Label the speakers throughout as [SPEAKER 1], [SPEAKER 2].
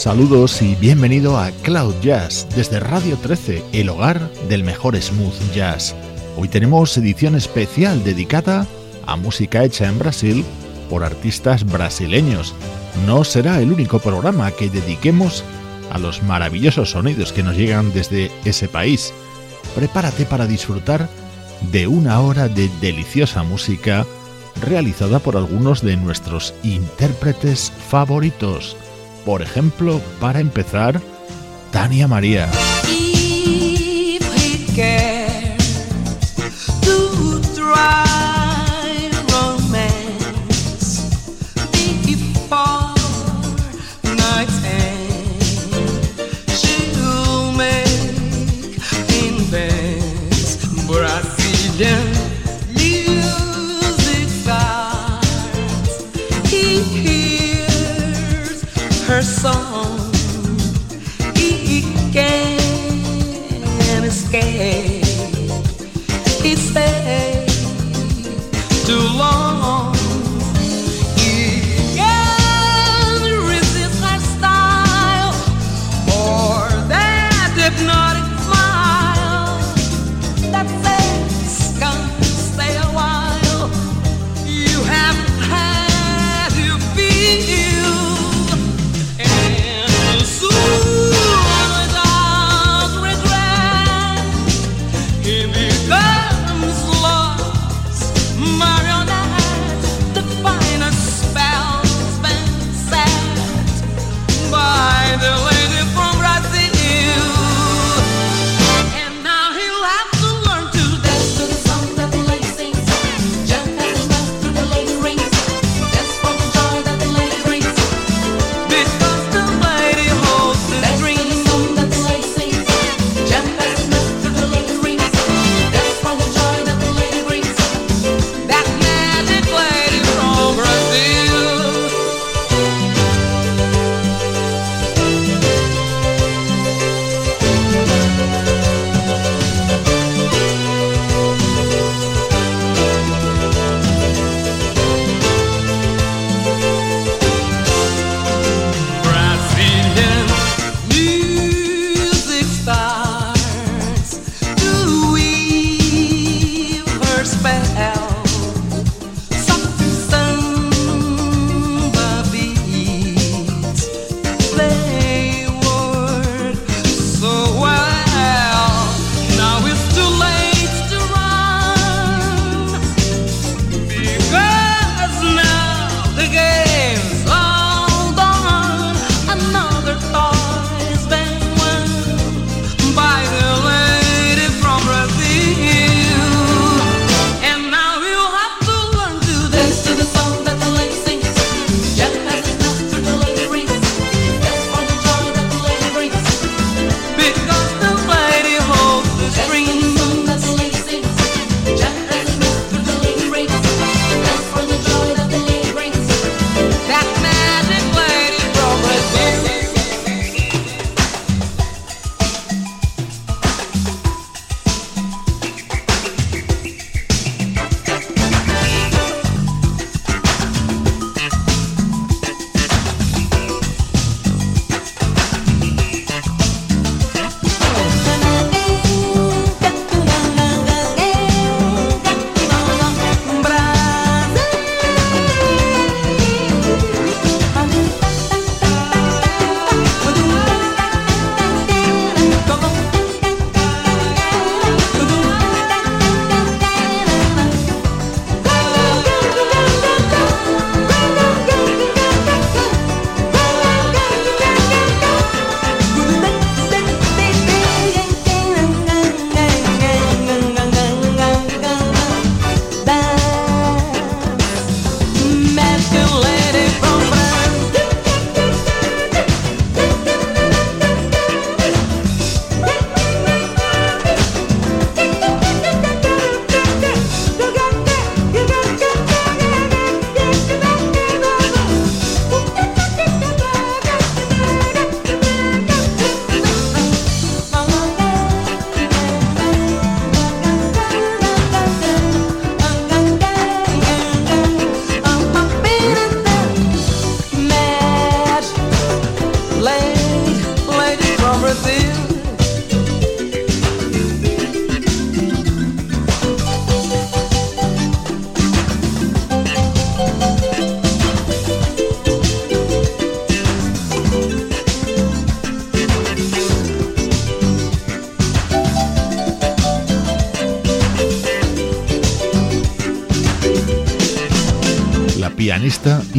[SPEAKER 1] Saludos y bienvenido a Cloud Jazz desde Radio 13, el hogar del mejor smooth jazz. Hoy tenemos edición especial dedicada a música hecha en Brasil por artistas brasileños. No será el único programa que dediquemos a los maravillosos sonidos que nos llegan desde ese país. Prepárate para disfrutar de una hora de deliciosa música realizada por algunos de nuestros intérpretes favoritos. Por ejemplo, para empezar, Tania María.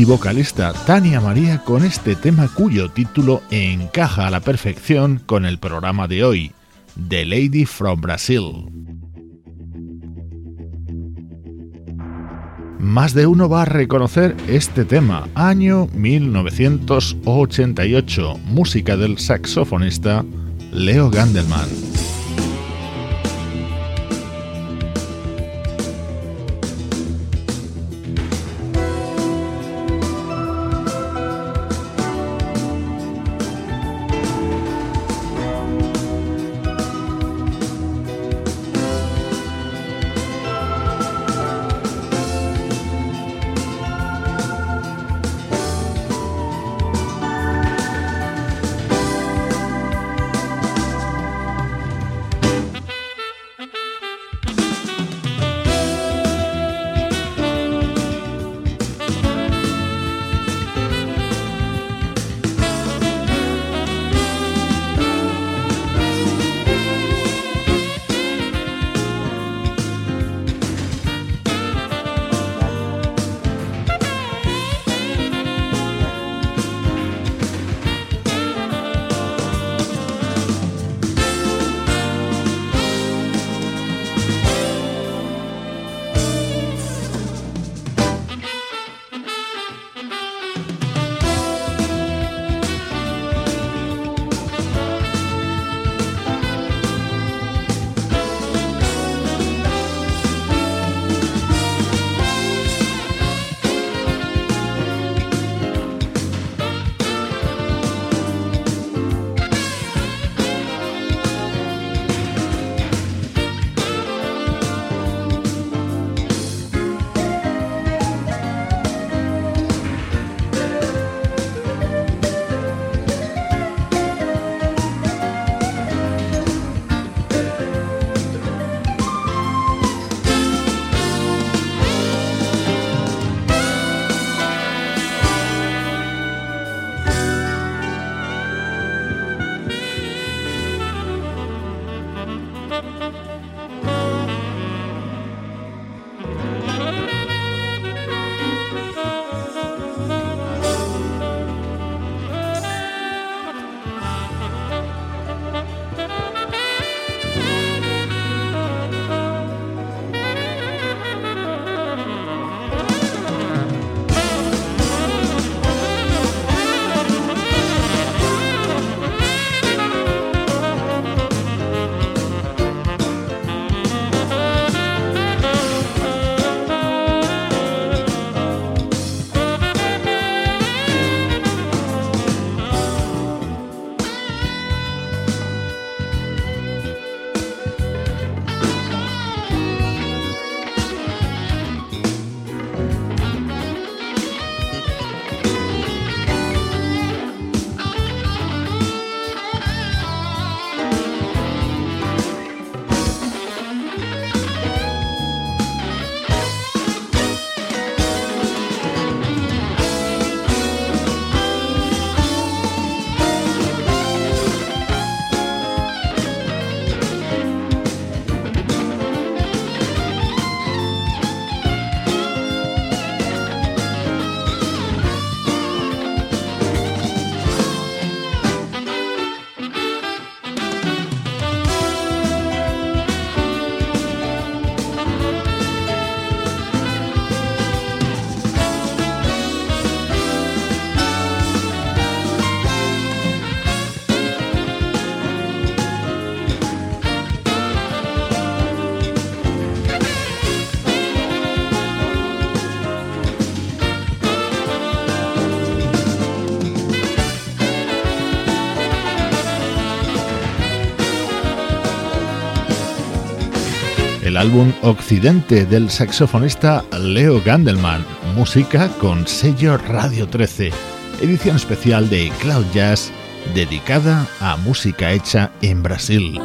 [SPEAKER 2] Y vocalista Tania María con este tema cuyo título encaja a la perfección con el programa de hoy, The Lady from Brazil. Más de uno va a reconocer este tema, año 1988, música del saxofonista Leo Gandelman. Álbum Occidente del saxofonista Leo Gandelman, música con sello Radio 13, edición especial de Cloud Jazz dedicada a música hecha en Brasil.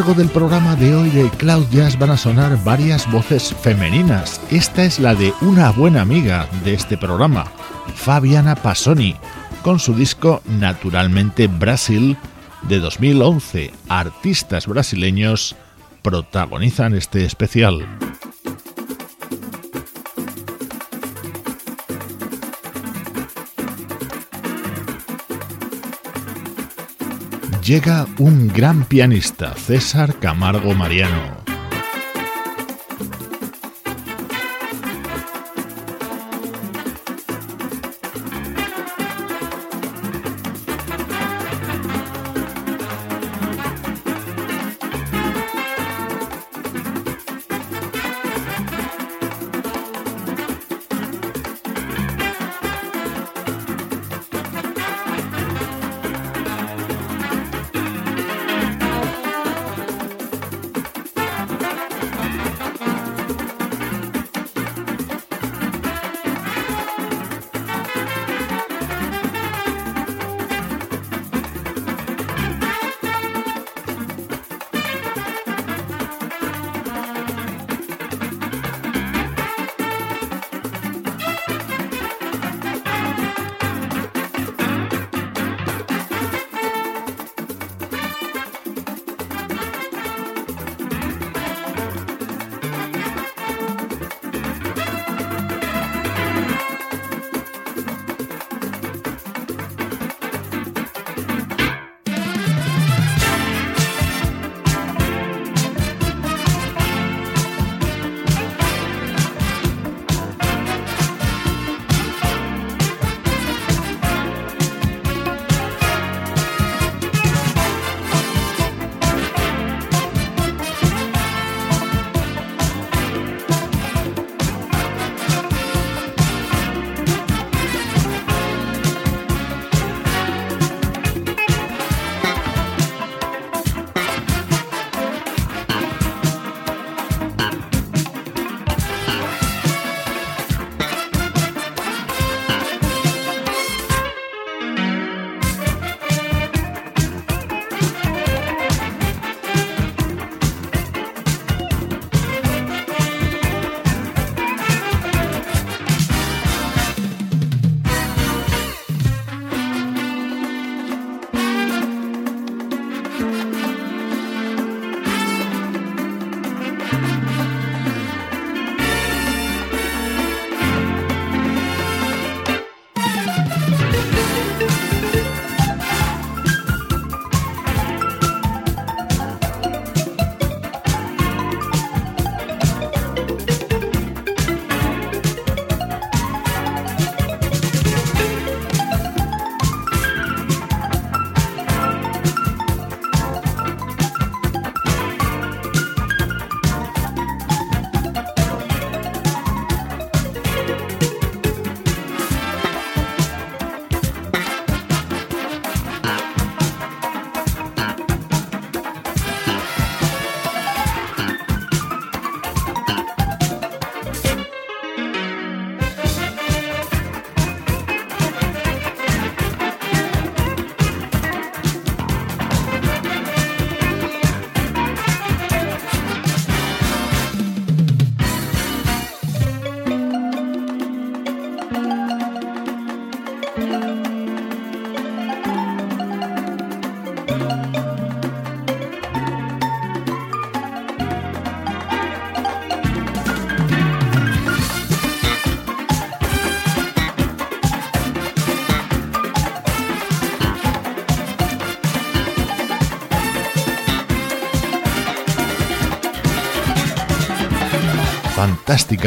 [SPEAKER 2] Del programa de hoy de Cloud van a sonar varias voces femeninas. Esta es la de una buena amiga de este programa, Fabiana Passoni, con su disco Naturalmente Brasil de 2011. Artistas brasileños protagonizan este especial. Llega un gran pianista, César Camargo Mariano.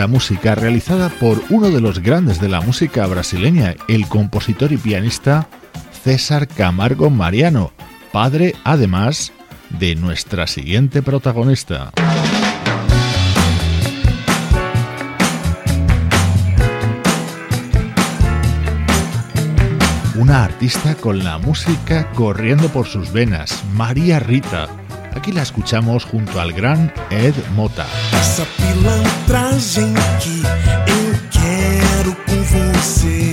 [SPEAKER 2] Música realizada por uno de los grandes de la música brasileña, el compositor y pianista César Camargo Mariano, padre además de nuestra siguiente protagonista. Una artista con la música corriendo por sus venas, María Rita. Aquí la escuchamos junto al gran Ed Mota.
[SPEAKER 3] Pilantragem que eu quero com você.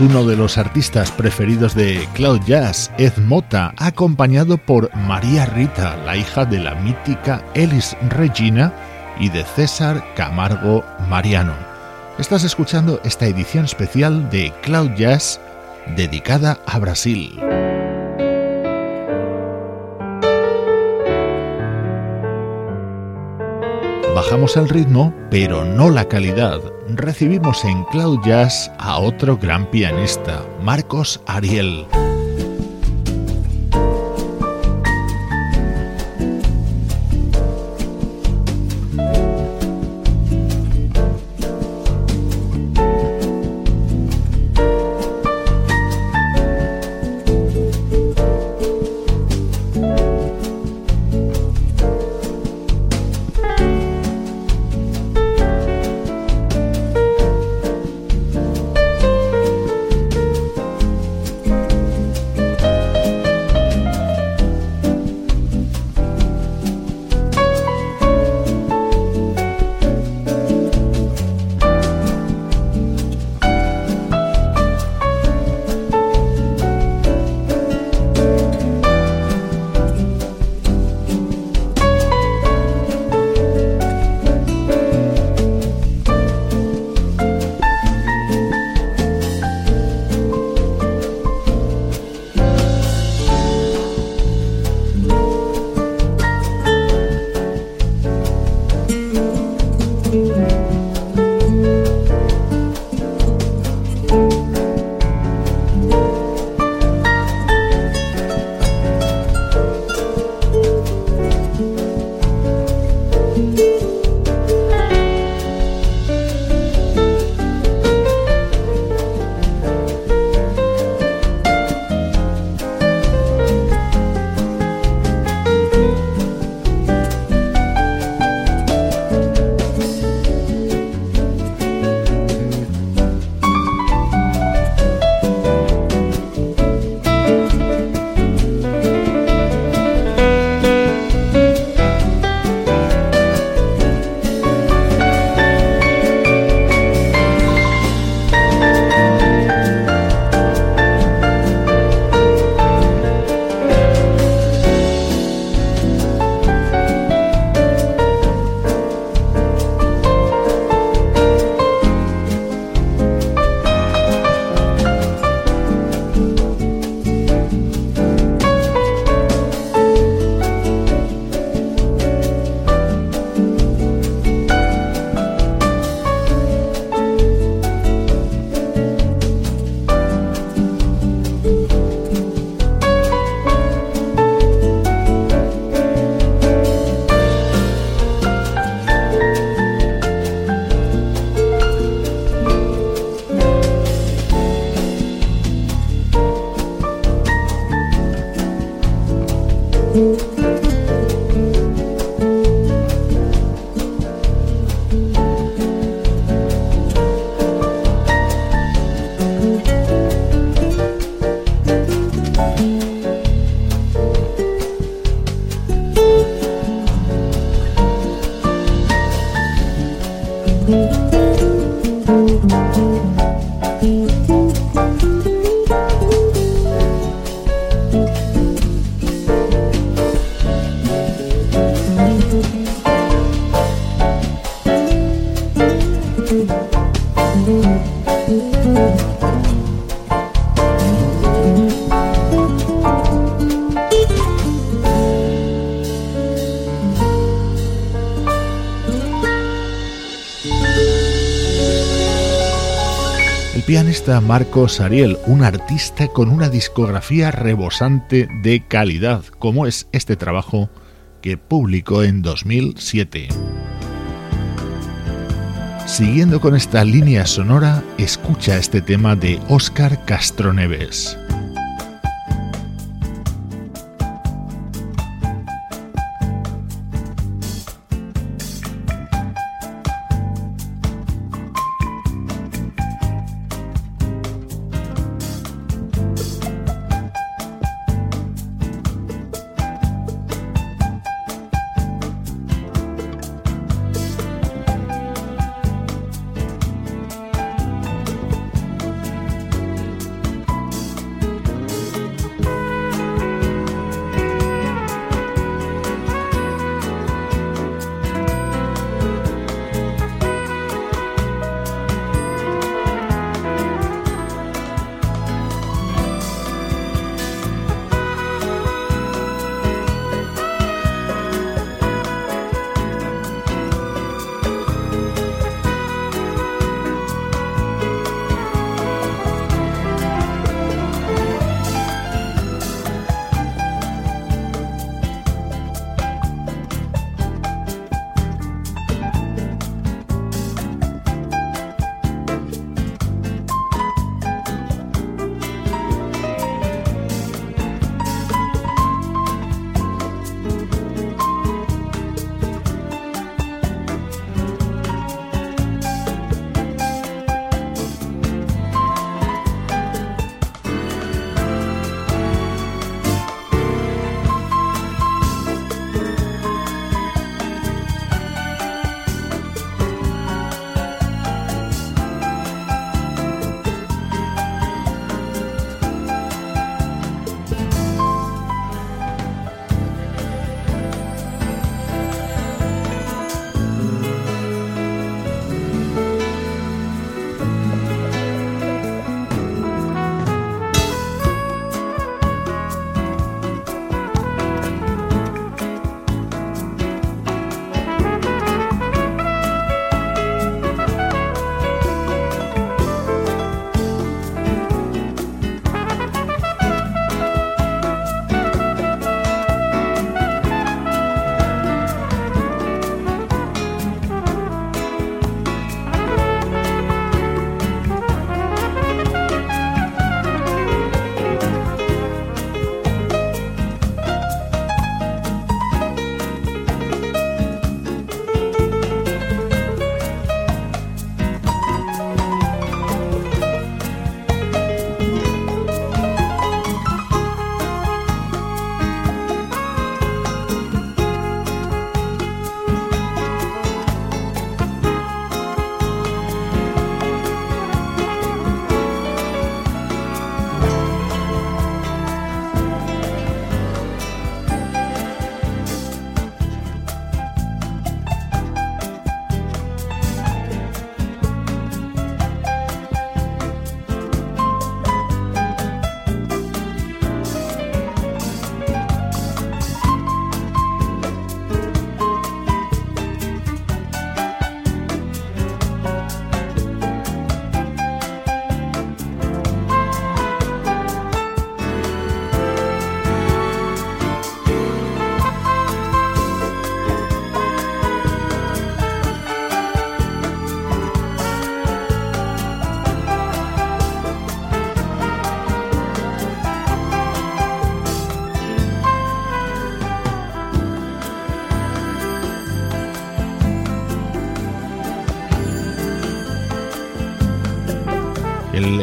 [SPEAKER 2] Uno de los artistas preferidos de Cloud Jazz, Ed Mota, acompañado por María Rita, la hija de la mítica Elis Regina y de César Camargo Mariano. Estás escuchando esta edición especial de Cloud Jazz dedicada a Brasil. Bajamos el ritmo, pero no la calidad. Recibimos en Cloud Jazz a otro gran pianista, Marcos Ariel. Pianista Marcos Ariel, un artista con una discografía rebosante de calidad, como es este trabajo que publicó en 2007. Siguiendo con esta línea sonora, escucha este tema de Oscar Castroneves.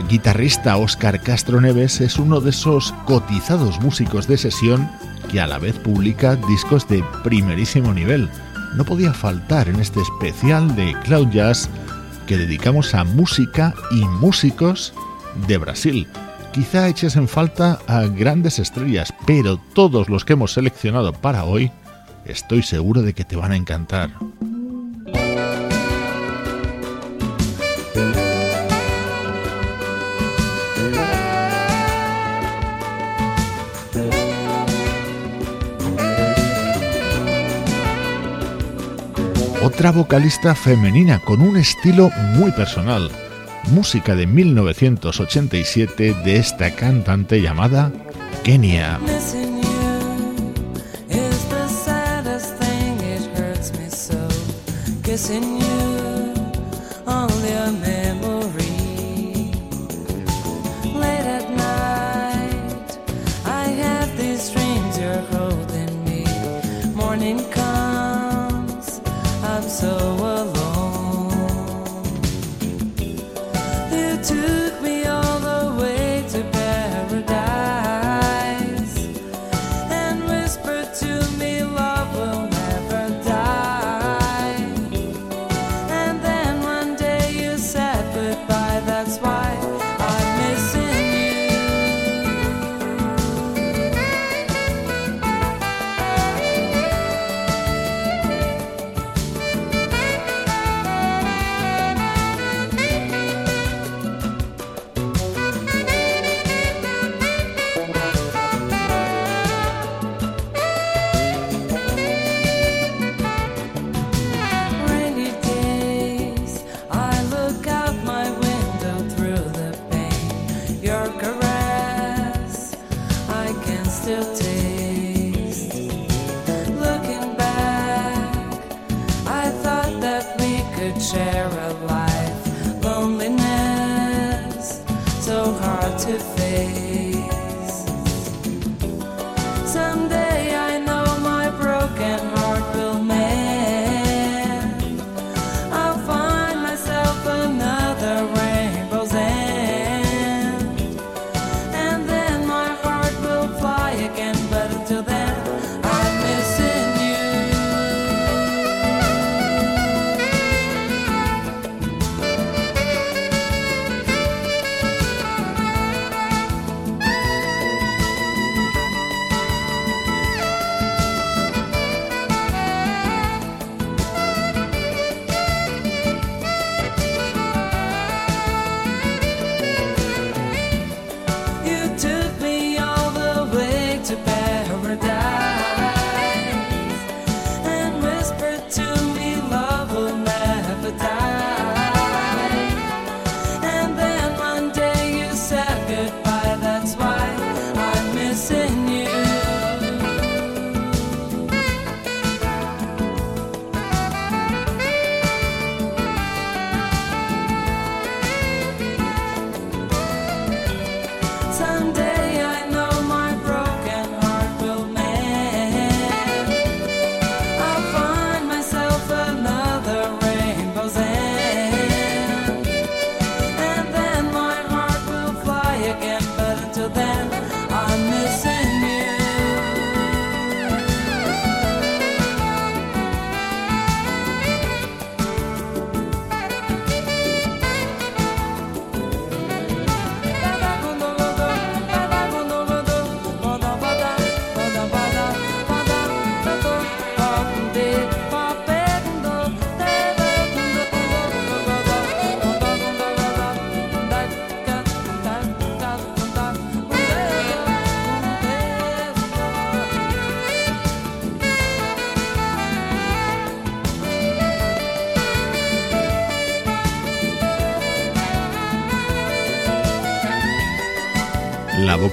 [SPEAKER 4] Guitarrista Oscar Castro Neves es uno de esos cotizados músicos de sesión que a la vez publica discos de primerísimo nivel. No podía faltar en este especial de Cloud Jazz que dedicamos a música y músicos de Brasil. Quizá eches en falta a grandes estrellas, pero todos los que hemos seleccionado para hoy estoy seguro de que te van a encantar. Otra vocalista femenina con un estilo muy personal. Música de 1987 de esta cantante llamada Kenia.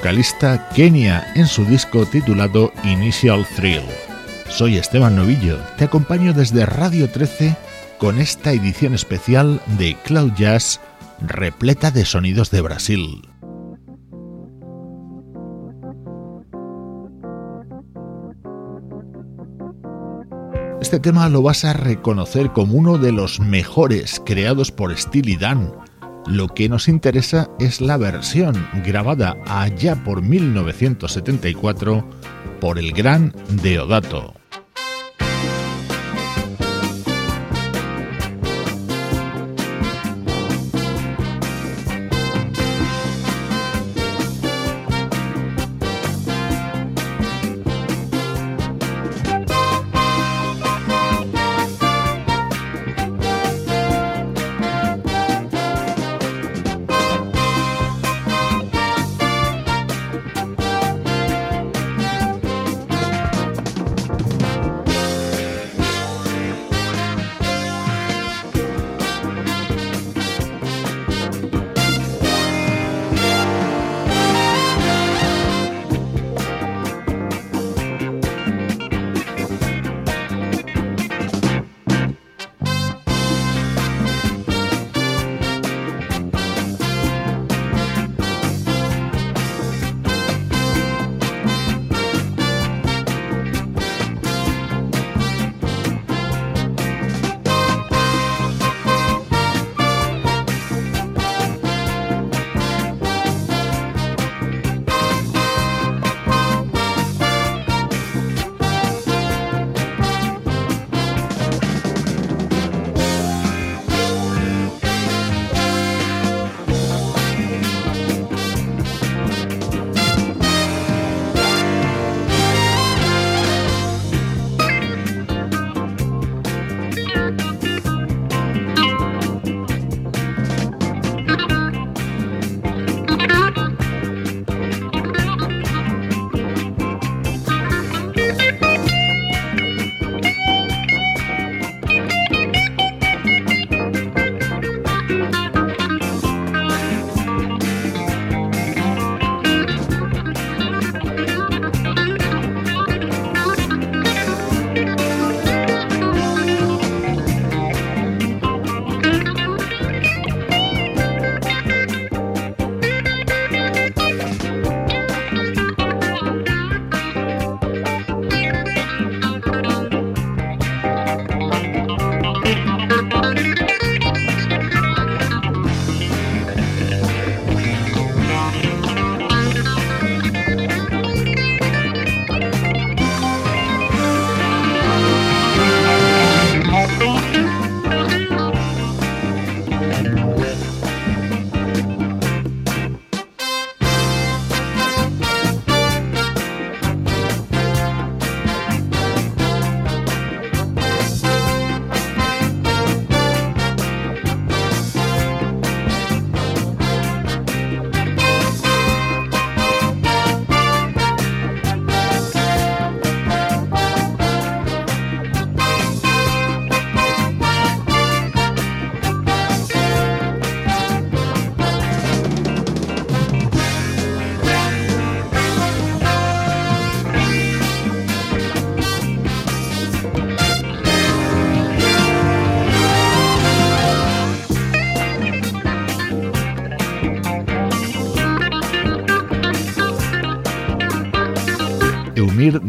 [SPEAKER 4] Vocalista Kenia en su disco titulado Initial Thrill. Soy Esteban Novillo, te acompaño desde Radio 13 con esta edición especial de Cloud Jazz repleta de sonidos de Brasil. Este tema lo vas a reconocer como uno de los mejores creados por Steely Dan
[SPEAKER 2] Lo que nos interesa es la versión grabada allá por 1974 por el gran Deodato.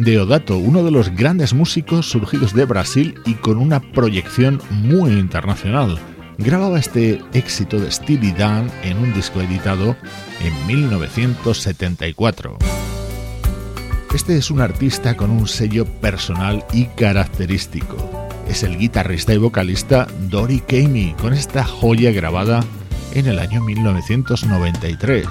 [SPEAKER 2] Deodato, uno de los grandes músicos surgidos de Brasil y con una proyección muy internacional. Grababa este éxito de Steely Dan en un disco editado en 1974. Este es un artista con un sello personal y característico. Es el guitarrista y vocalista Dory Kamey con esta joya grabada en el año 1993.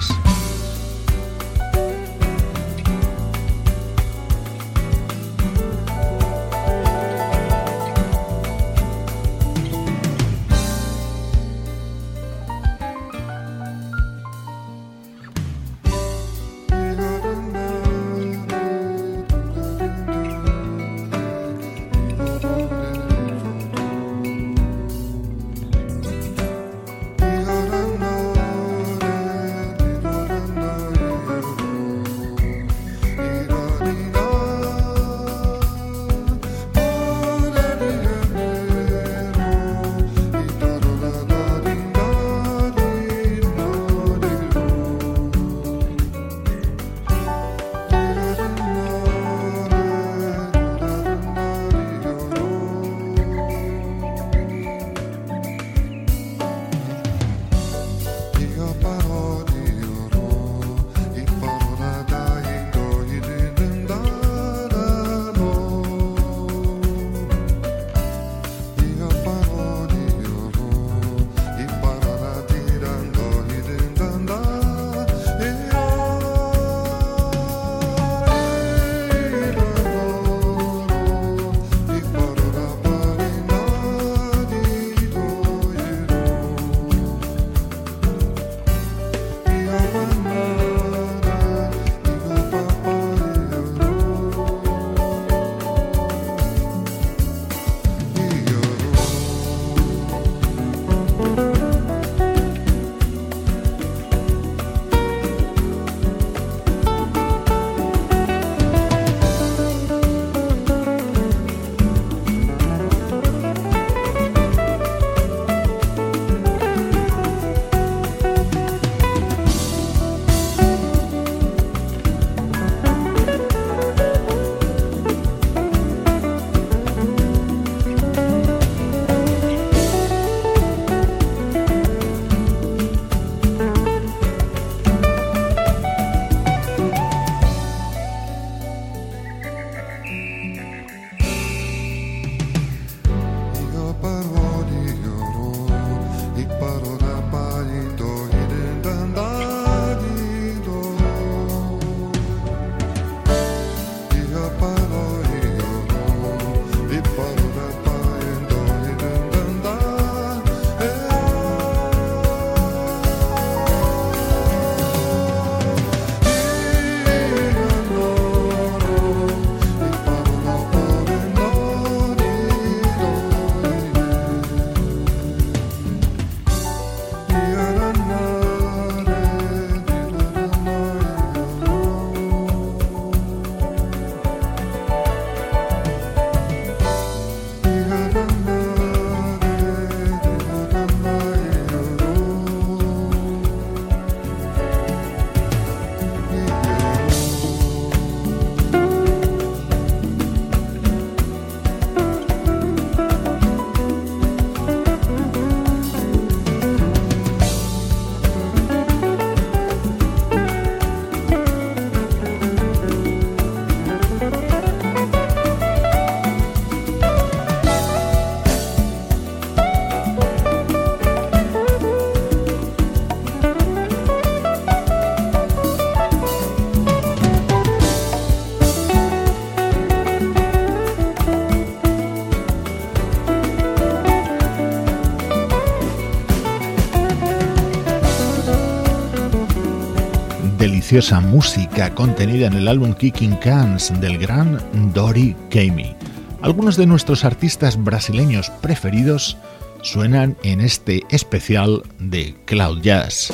[SPEAKER 5] Deliciosa música contenida en el álbum Kicking Cans del gran Dory Kamey. Algunos de nuestros artistas brasileños preferidos suenan en este especial de Cloud Jazz.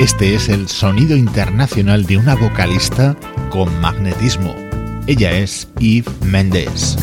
[SPEAKER 5] Este es el sonido internacional de una vocalista con magnetismo. Ella es Eve Mendes.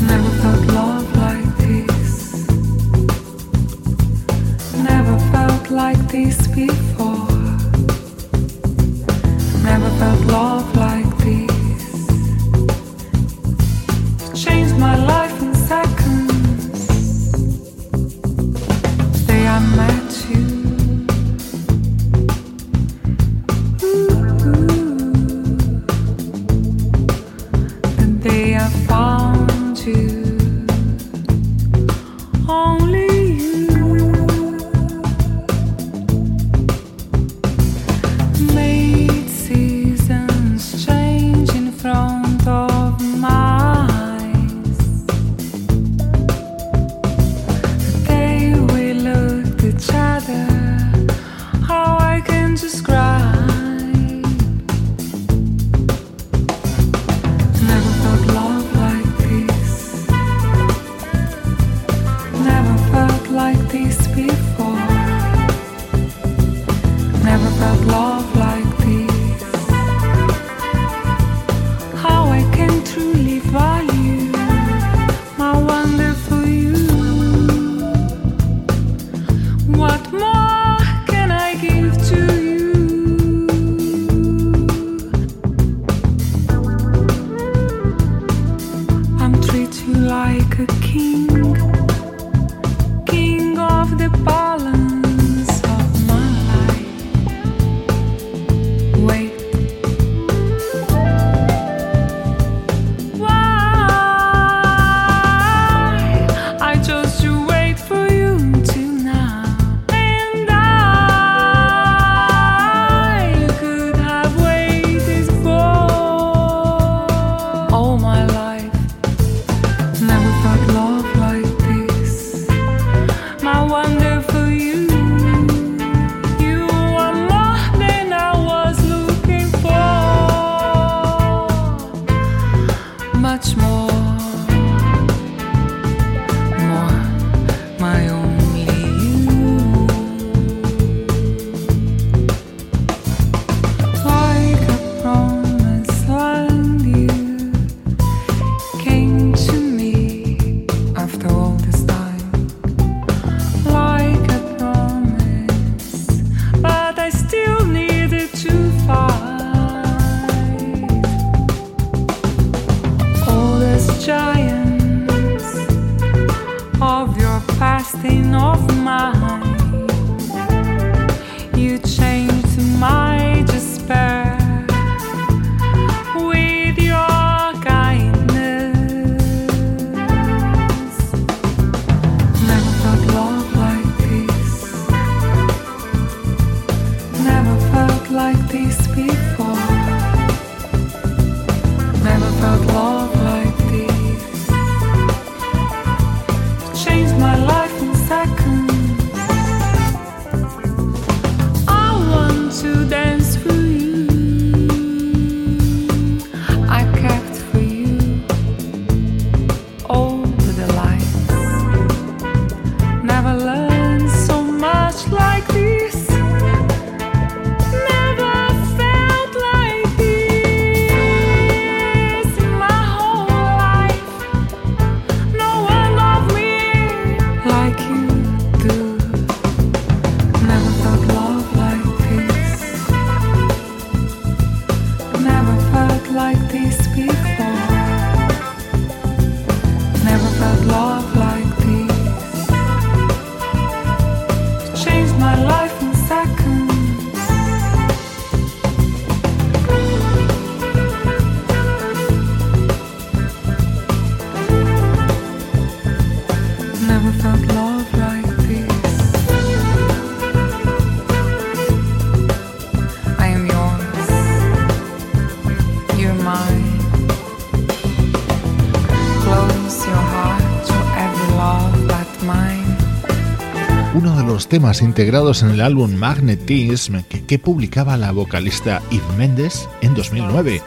[SPEAKER 2] Temas integrados en el álbum Magnetism que, publicaba la vocalista Yves Mendes en 2009.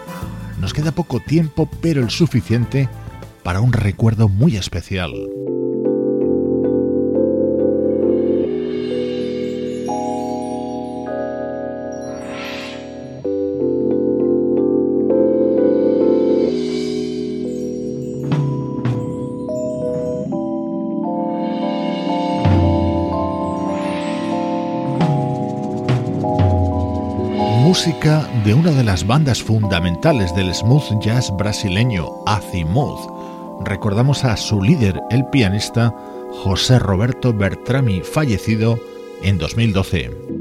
[SPEAKER 2] Nos queda poco tiempo, pero el suficiente para un recuerdo muy especial. De una de las bandas fundamentales del smooth jazz brasileño, Azimuth. Recordamos a su líder, el pianista José Roberto Bertrami, fallecido en 2012.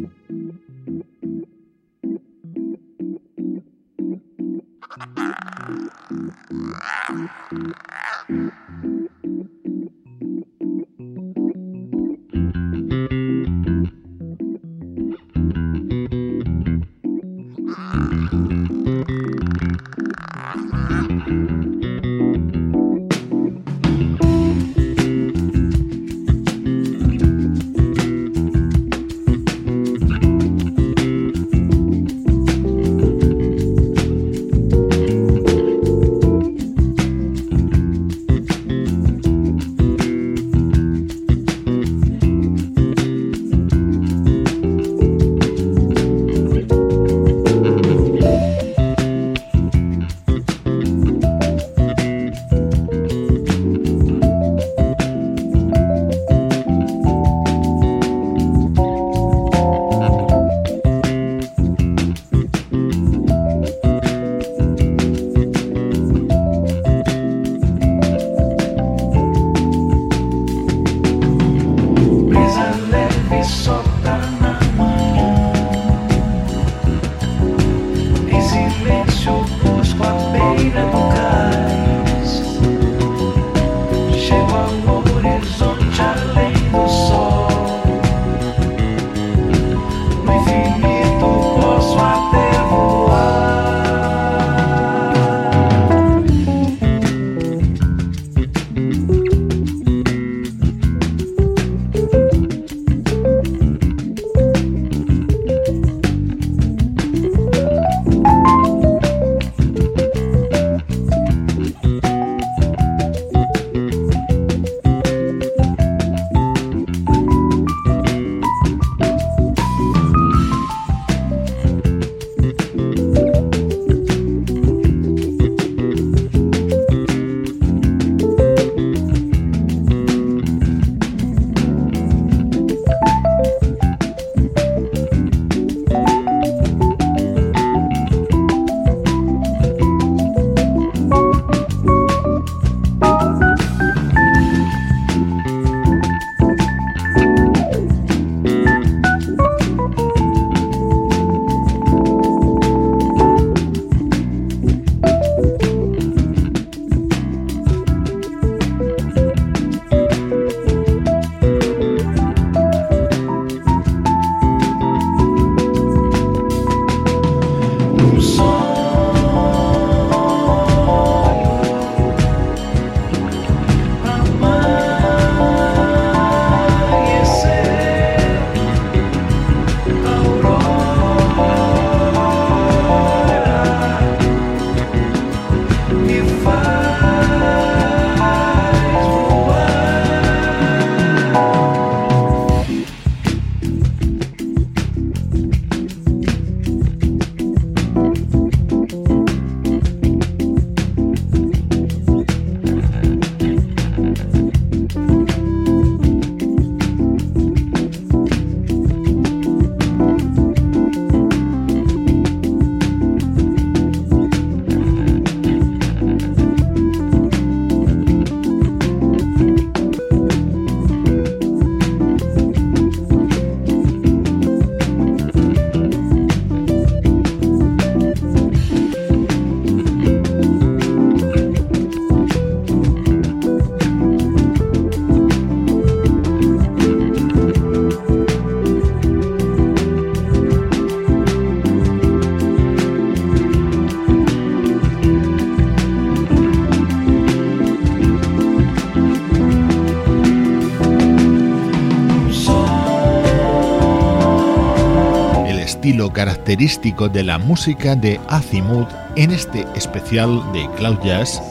[SPEAKER 6] Estilo característico de la música de Azimut en este especial de Cloud Jazz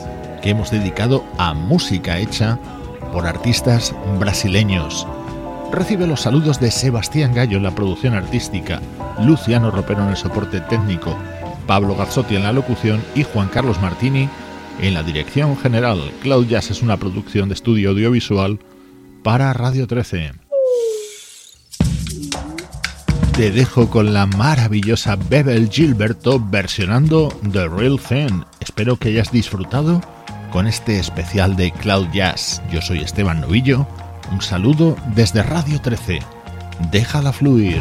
[SPEAKER 6] que hemos dedicado a música hecha por artistas brasileños. Recibe los saludos de Sebastián Gallo en la producción artística, Luciano Ropero en el soporte técnico, Pablo Gazzotti en la locución y Juan Carlos Martini en la dirección general. Cloud Jazz es una producción de estudio audiovisual para Radio 13. Te dejo con la maravillosa Bebel Gilberto versionando The Real Thing. Espero que hayas disfrutado con este especial de Cloud Jazz. Yo soy Esteban Novillo. Un saludo desde Radio 13. Déjala fluir.